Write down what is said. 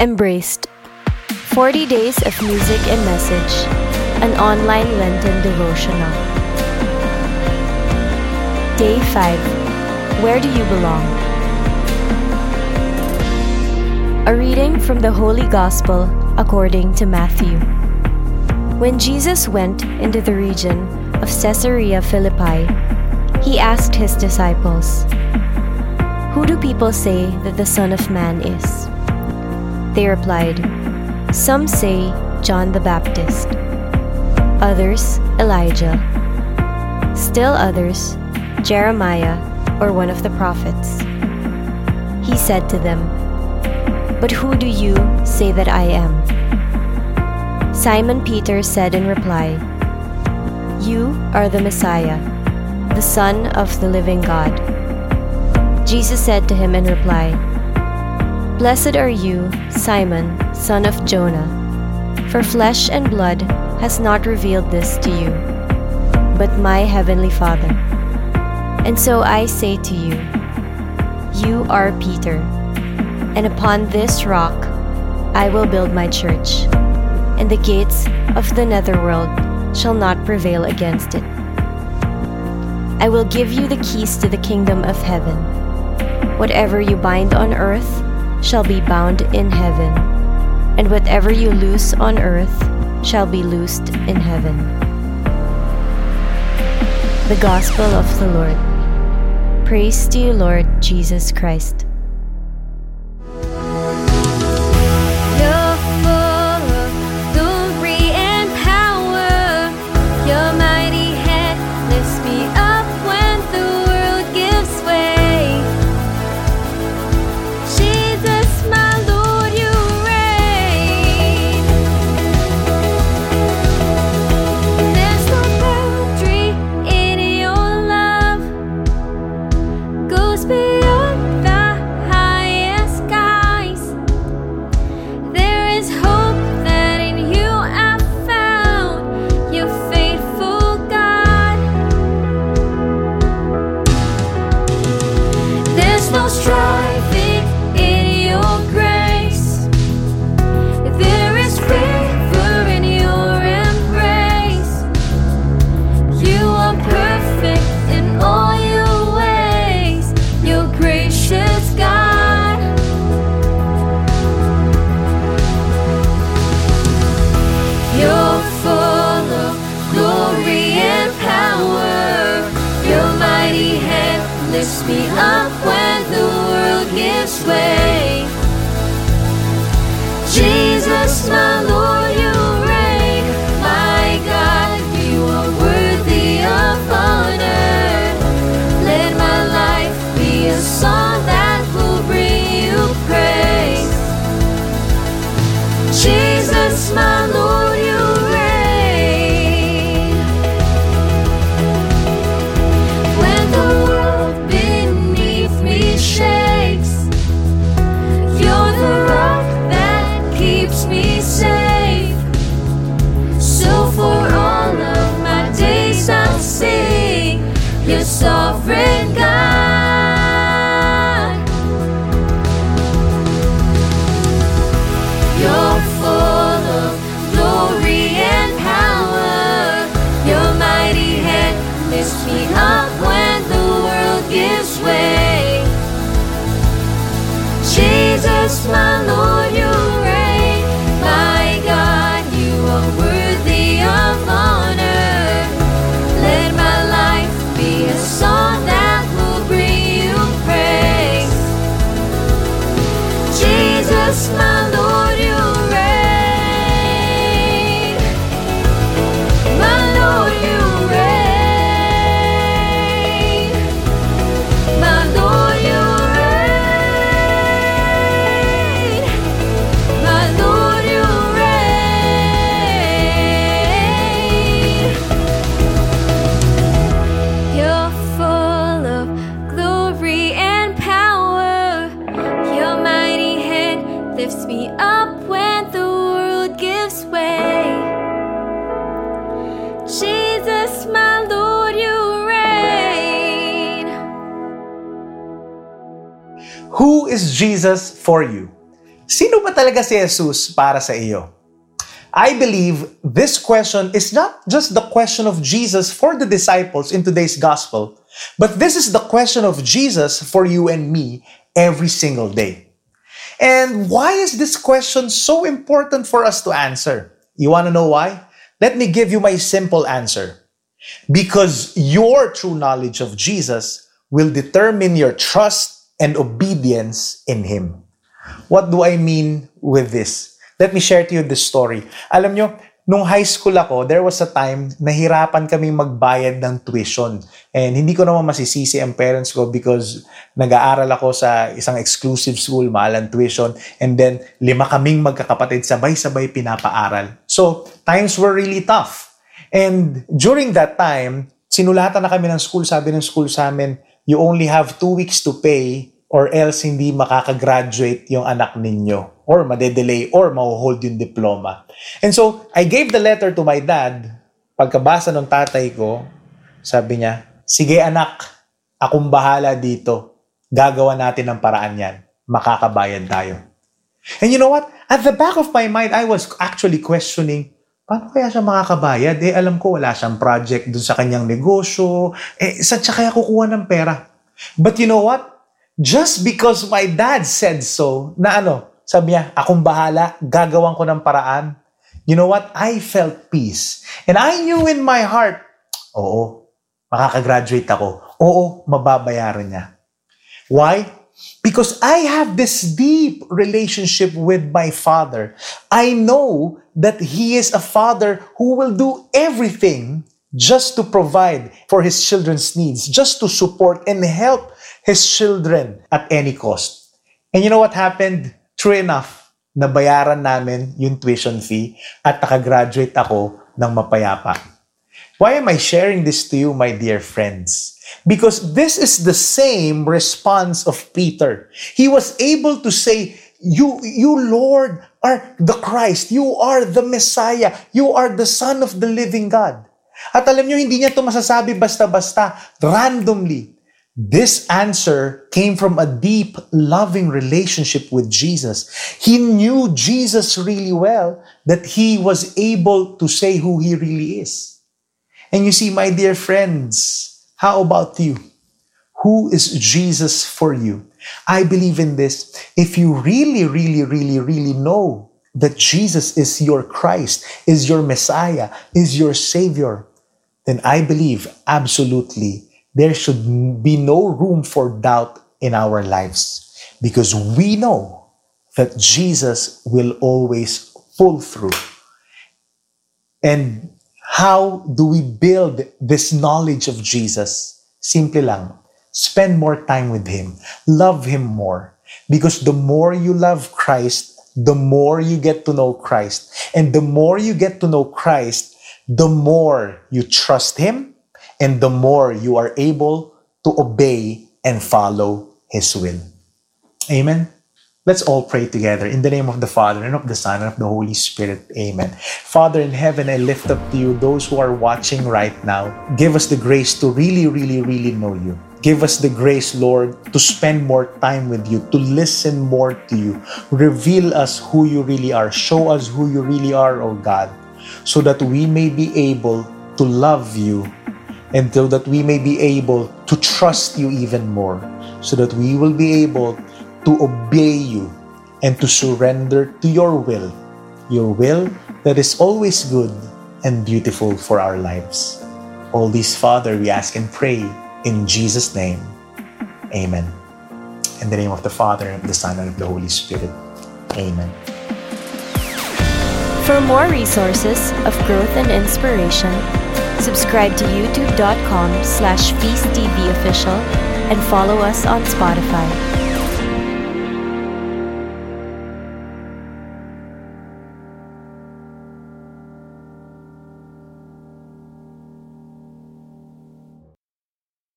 Embraced 40 Days of Music and Message, an online Lenten devotional. Day 5 Where Do You Belong? A reading from the Holy Gospel according to Matthew. When Jesus went into the region of Caesarea Philippi, he asked his disciples, Who do people say that the Son of Man is? They replied, Some say John the Baptist, others Elijah, still others Jeremiah or one of the prophets. He said to them, But who do you say that I am? Simon Peter said in reply, You are the Messiah, the Son of the living God. Jesus said to him in reply, Blessed are you, Simon, son of Jonah, for flesh and blood has not revealed this to you, but my heavenly Father. And so I say to you, You are Peter, and upon this rock I will build my church, and the gates of the netherworld shall not prevail against it. I will give you the keys to the kingdom of heaven. Whatever you bind on earth, shall be bound in heaven, and whatever you loose on earth shall be loosed in heaven. The Gospel of the Lord. Praise to you, Lord Jesus Christ. Lifts Jesus, Jesus, Jesus, my Lord, you reign. Who is Jesus for you? Sino ba talaga si Jesus para sa iyo? I believe this question is not just the question of Jesus for the disciples in today's gospel, but this is the question of Jesus for you and me every single day. And why is this question so important for us to answer? You want to know why? Let me give you my simple answer. Because your true knowledge of Jesus will determine your trust and obedience in Him. What do I mean with this? Let me share to you this story. Alam nyo, nung high school ako, there was a time nahirapan kami magbayad ng tuition. And hindi ko naman masisisi ang parents ko because nag-aaral ako sa isang exclusive school, mahal tuition. And then, lima kaming magkakapatid, sabay-sabay pinapaaral. So, times were really tough. And during that time, sinulatan na kami ng school, sabi ng school sa amin, you only have two weeks to pay or else hindi makakagraduate yung anak ninyo or madedelay or mahuhold yung diploma. And so, I gave the letter to my dad. Pagkabasa ng tatay ko, sabi niya, Sige anak, akong bahala dito. Gagawa natin ng paraan yan. Makakabayad tayo. And you know what? At the back of my mind, I was actually questioning, paano kaya siya makakabayad? Eh, alam ko, wala siyang project dun sa kanyang negosyo. Eh, saan siya kaya kukuha ng pera? But you know what? Just because my dad said so, na ano, sabi niya, akong bahala, gagawan ko ng paraan. You know what? I felt peace. And I knew in my heart, oo, makakagraduate ako. Oo, mababayaran niya. Why? Because I have this deep relationship with my father. I know that he is a father who will do everything just to provide for his children's needs, just to support and help his children at any cost. And you know what happened? True enough, nabayaran namin yung tuition fee at nakagraduate ako ng mapayapa. Why am I sharing this to you, my dear friends? Because this is the same response of Peter. He was able to say, you, you Lord are the Christ. You are the Messiah. You are the Son of the living God. At alam nyo, hindi niya ito masasabi basta-basta, randomly. This answer came from a deep, loving relationship with Jesus. He knew Jesus really well that he was able to say who he really is. And you see, my dear friends, how about you? Who is Jesus for you? I believe in this. If you really, really, really, really know that Jesus is your Christ, is your Messiah, is your Savior, then I believe absolutely there should be no room for doubt in our lives because we know that Jesus will always pull through. And how do we build this knowledge of Jesus? Simple lang. Spend more time with Him. Love Him more. Because the more you love Christ, the more you get to know Christ. And the more you get to know Christ, the more you trust Him and the more you are able to obey and follow His will. Amen. Let's all pray together in the name of the Father and of the Son and of the Holy Spirit. Amen. Father in heaven, I lift up to you those who are watching right now. Give us the grace to really, really, really know you. Give us the grace, Lord, to spend more time with you, to listen more to you. Reveal us who you really are. Show us who you really are, O God, so that we may be able to love you and so that we may be able to trust you even more, so that we will be able to obey you and to surrender to your will, your will that is always good and beautiful for our lives. All these, Father, we ask and pray in Jesus' name. Amen. In the name of the Father, and the Son, and of the Holy Spirit. Amen. For more resources of growth and inspiration, subscribe to youtube.com slash feasttv official and follow us on Spotify.